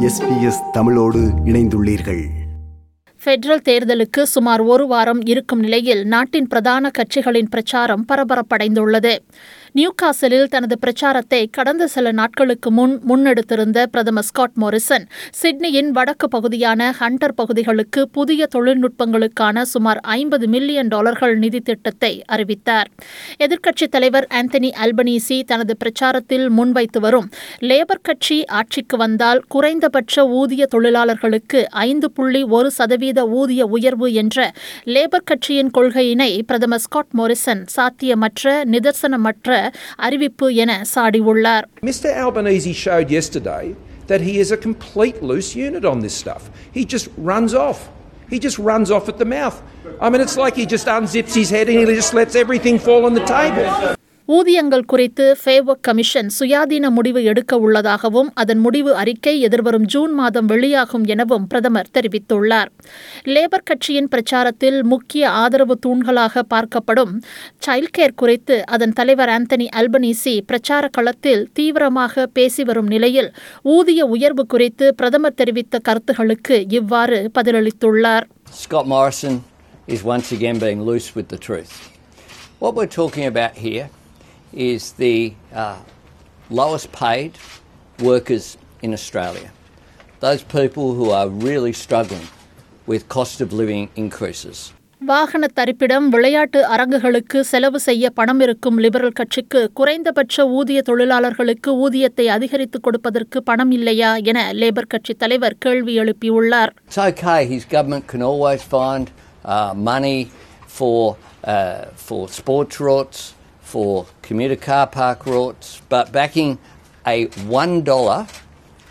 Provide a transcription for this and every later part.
SBS தமிழோடு இணைந்துள்ளீர்கள். Federal தேர்தலுக்கு சுமார் ஒரு வாரம் இருக்கும் நிலையில் நாட்டின் பிரதான கட்சிகளின் பிரச்சாரம் பரபரப்படைந்துள்ளது. நியூகாசலில் தனது பிரச்சாரத்தை கடந்த சில நாட்களுக்கு முன் முன்னெடுத்திருந்த பிரதமர் ஸ்காட் மோரிசன் சிட்னியின் வடக்கு பகுதியான ஹண்டர் பகுதிகளுக்கு புதிய தொழில்நுட்பங்களுக்கான சுமார் ஐம்பது மில்லியன் டாலர்கள் நிதி திட்டத்தை அறிவித்தார். எதிர்க்கட்சித் தலைவர் ஆந்தனி அல்பனீசி தனது பிரச்சாரத்தில் முன்வைத்து வரும் லேபர் கட்சி ஆட்சிக்கு வந்தால் குறைந்தபட்ச ஊதிய தொழிலாளர்களுக்கு ஐந்து புள்ளி ஒரு சதவீத ஊதிய உயர்வு என்ற லேபர் கட்சியின் கொள்கையினை பிரதமர் ஸ்காட் மோரிசன் சாத்தியமற்ற நிதர்சனமற்ற அறிவிப்பு என சாடியுள்ளார் Mr Albanese showed yesterday that he is a complete loose unit on this stuff. He just runs off. He just runs off at the mouth. I mean, it's like he just unzips his head and he just lets everything fall on the table. ஊதியங்கள் குறித்து ஃபேவர்க் commission சுயாதீன முடிவு எடுக்க உள்ளதாகவும் அதன் முடிவு அறிக்கை எதிர்வரும் ஜூன் மாதம் வெளியாகும் எனவும் பிரதமர் தெரிவித்துள்ளார் லேபர் கட்சியின் பிரச்சாரத்தில் முக்கிய ஆதரவு தூண்களாக பார்க்கப்படும் சைல்ட் கேர் குறித்து அதன் தலைவர் ஆந்தனி அல்பனீசி பிரச்சார களத்தில் தீவிரமாக பேசி வரும் நிலையில் ஊதிய உயர்வு குறித்து பிரதமர் தெரிவித்த கருத்துகளுக்கு இவ்வாறு பதிலளித்துள்ளார் Scott Morrison is once again being loose with the truth. What we're talking about here is the uh, lowest paid workers in Australia. Those people who are really struggling with cost of living increases. வாகன தரிப்பிடம் விளையாட்டு அரங்குகளுக்கு செலவு செய்ய பணம் இருக்கும் liberal கட்சிக்கு குறைந்தபட்ச ஊதிய தொழிலாளர்களுக்கு ஊதியத்தை அதிகரித்துக் கொடுப்பதற்கு பணம் இல்லையா என லேபர் கட்சி தலைவர் கேள்வி எழுப்பியுள்ளார் It's okay, his government can always find uh, money for, uh, for sports routes, for commuter car park routes, but backing a $1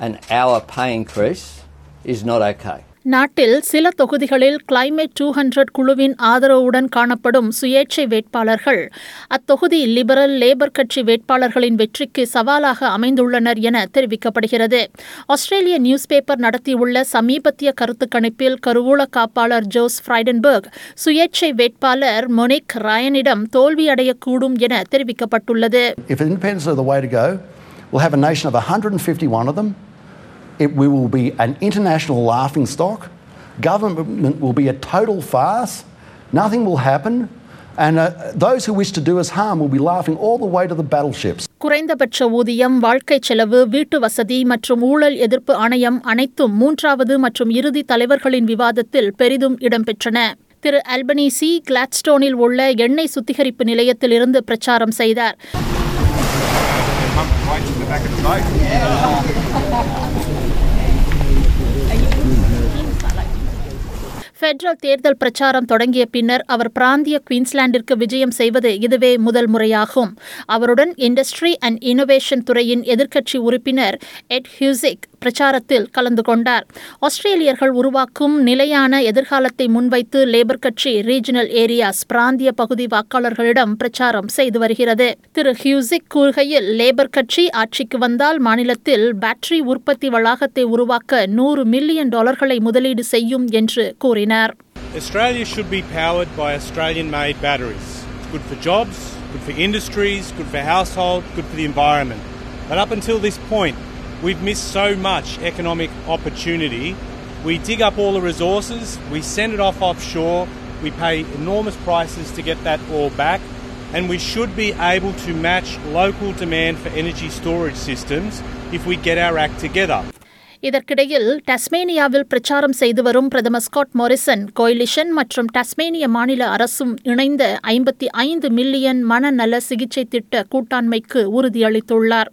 an hour pay increase is not okay. நாட்டில் சில தொகுதிகளில் கிளைமேட் டூ ஹண்ட்ரட் குழுவின் ஆதரவுடன் காணப்படும் சுயேட்சை வேட்பாளர்கள் அத்தொகுதி liberal labour கட்சி வேட்பாளர்களின் வெற்றிக்கு சவாலாக அமைந்துள்ளனர் என தெரிவிக்கப்படுகிறது ஆஸ்திரேலிய நியூஸ் பேப்பர் நடத்தியுள்ள சமீபத்திய கருத்து கணிப்பில் கருவூல காப்பாளர் ஜோஸ் ஃப்ரைடன்பர்க் சுயேட்சை வேட்பாளர் மொனிக் ராயனிடம் தோல்வியடையக்கூடும் என தெரிவிக்கப்பட்டுள்ளது If are the way to go, we'll have a nation of 151 of them. It, we will be an international laughing stock. Government will be a total farce. Nothing will happen. And uh, those who wish to do us harm will be laughing all the way to the battleships. குறைந்தபட்ச ஊதியம் வாழ்க்கை செலவு வீட்டு வசதி மற்றும் ஊழல் எதிர்ப்பு ஆணையம் அனைத்தும் மூன்றாவது மற்றும் இறுதி தலைவர்களின் விவாதத்தில் பெரிதும் இடம்பெற்றன திரு அல்பனீசி கிளாட்ஸ்டோனில் உள்ள எண்ணெய் சுத்திகரிப்பு நிலையத்தில் இருந்து பிரச்சாரம் செய்தார் பெட்ரல் தேர்தல் பிரச்சாரம் தொடங்கிய பின்னர் அவர் பிராந்திய குயின்ஸ்லாண்டிற்கு விஜயம் செய்வது இதுவே முதல் முறையாகும். அவருடன் இண்டஸ்ட்ரி அண்ட் இனோவேஷன் துறையின் எதிர்க்கட்சி உறுப்பினர் எட் ஹியூசிக் பிரச்சாரத்தில் கலந்து கொண்டார் ஆஸ்திரேலியர்கள் உருவாக்கும் நிலையான எதிர்காலத்தை முன்வைத்து லேபர் கட்சி ரீஜனல் ஏரியாஸ் பிராந்திய பகுதி வாக்காளர்களிடம் பிரச்சாரம் செய்து வருகிறது திரு ஹியூசிக் கூறுகையில் லேபர் கட்சி ஆட்சிக்கு வந்தால் மாநிலத்தில் பேட்டரி உற்பத்தி வளாகத்தை உருவாக்க நூறு மில்லியன் டாலர்களை முதலீடு செய்யும் என்று கூறினார் Australia should be powered by Australian made batteries. It's good for jobs, good for industries, good for households, good for the environment. But up until this point, we've missed so much economic opportunity. We dig up all the resources, we send it off offshore, we pay enormous prices to get that all back, and we should be able to match local demand for energy storage systems if we get our act together. இதற்கிடையில் டஸ்மேனியாவில் பிரச்சாரம் செய்து வரும் பிரதமர் Scott Morrison coalition மற்றும் டஸ்மேனிய மாநில அரசும் இணைந்த ஐம்பத்தி ஐந்து மில்லியன் மனநல சிகிச்சை திட்ட கூட்டாண்மைக்கு உறுதியளித்துள்ளார்.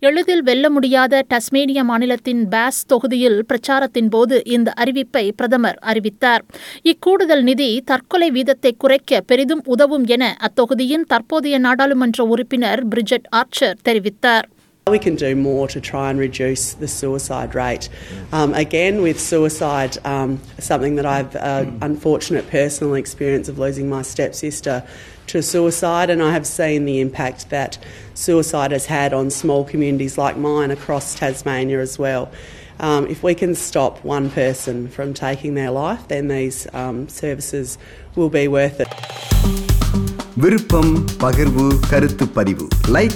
எளிதில் வெல்ல முடியாத டஸ்மேனிய மாநிலத்தின் பாஸ் தொகுதியில் பிரச்சாரத்தின் போது இந்த அறிவிப்பை பிரதமர் அறிவித்தார். இக்கூடுதல் நிதி தற்கொலை வீதத்தை குறைக்க பெரிதும் உதவும் என அத்தொகுதியின் தற்போதைய நாடாளுமன்ற உறுப்பினர் பிரிஜெட் ஆர்ச்சர் தெரிவித்தார். We can do more to try and reduce the suicide rate. Um, again, with suicide, um, something that I've uh, unfortunate personal experience of losing my stepsister to suicide, and I have seen the impact that suicide has had on small communities like mine across Tasmania as well. Um, if we can stop one person from taking their life, then these um, services will be worth it. விருப்பம் பகிர்வு கருத்து பதிவு like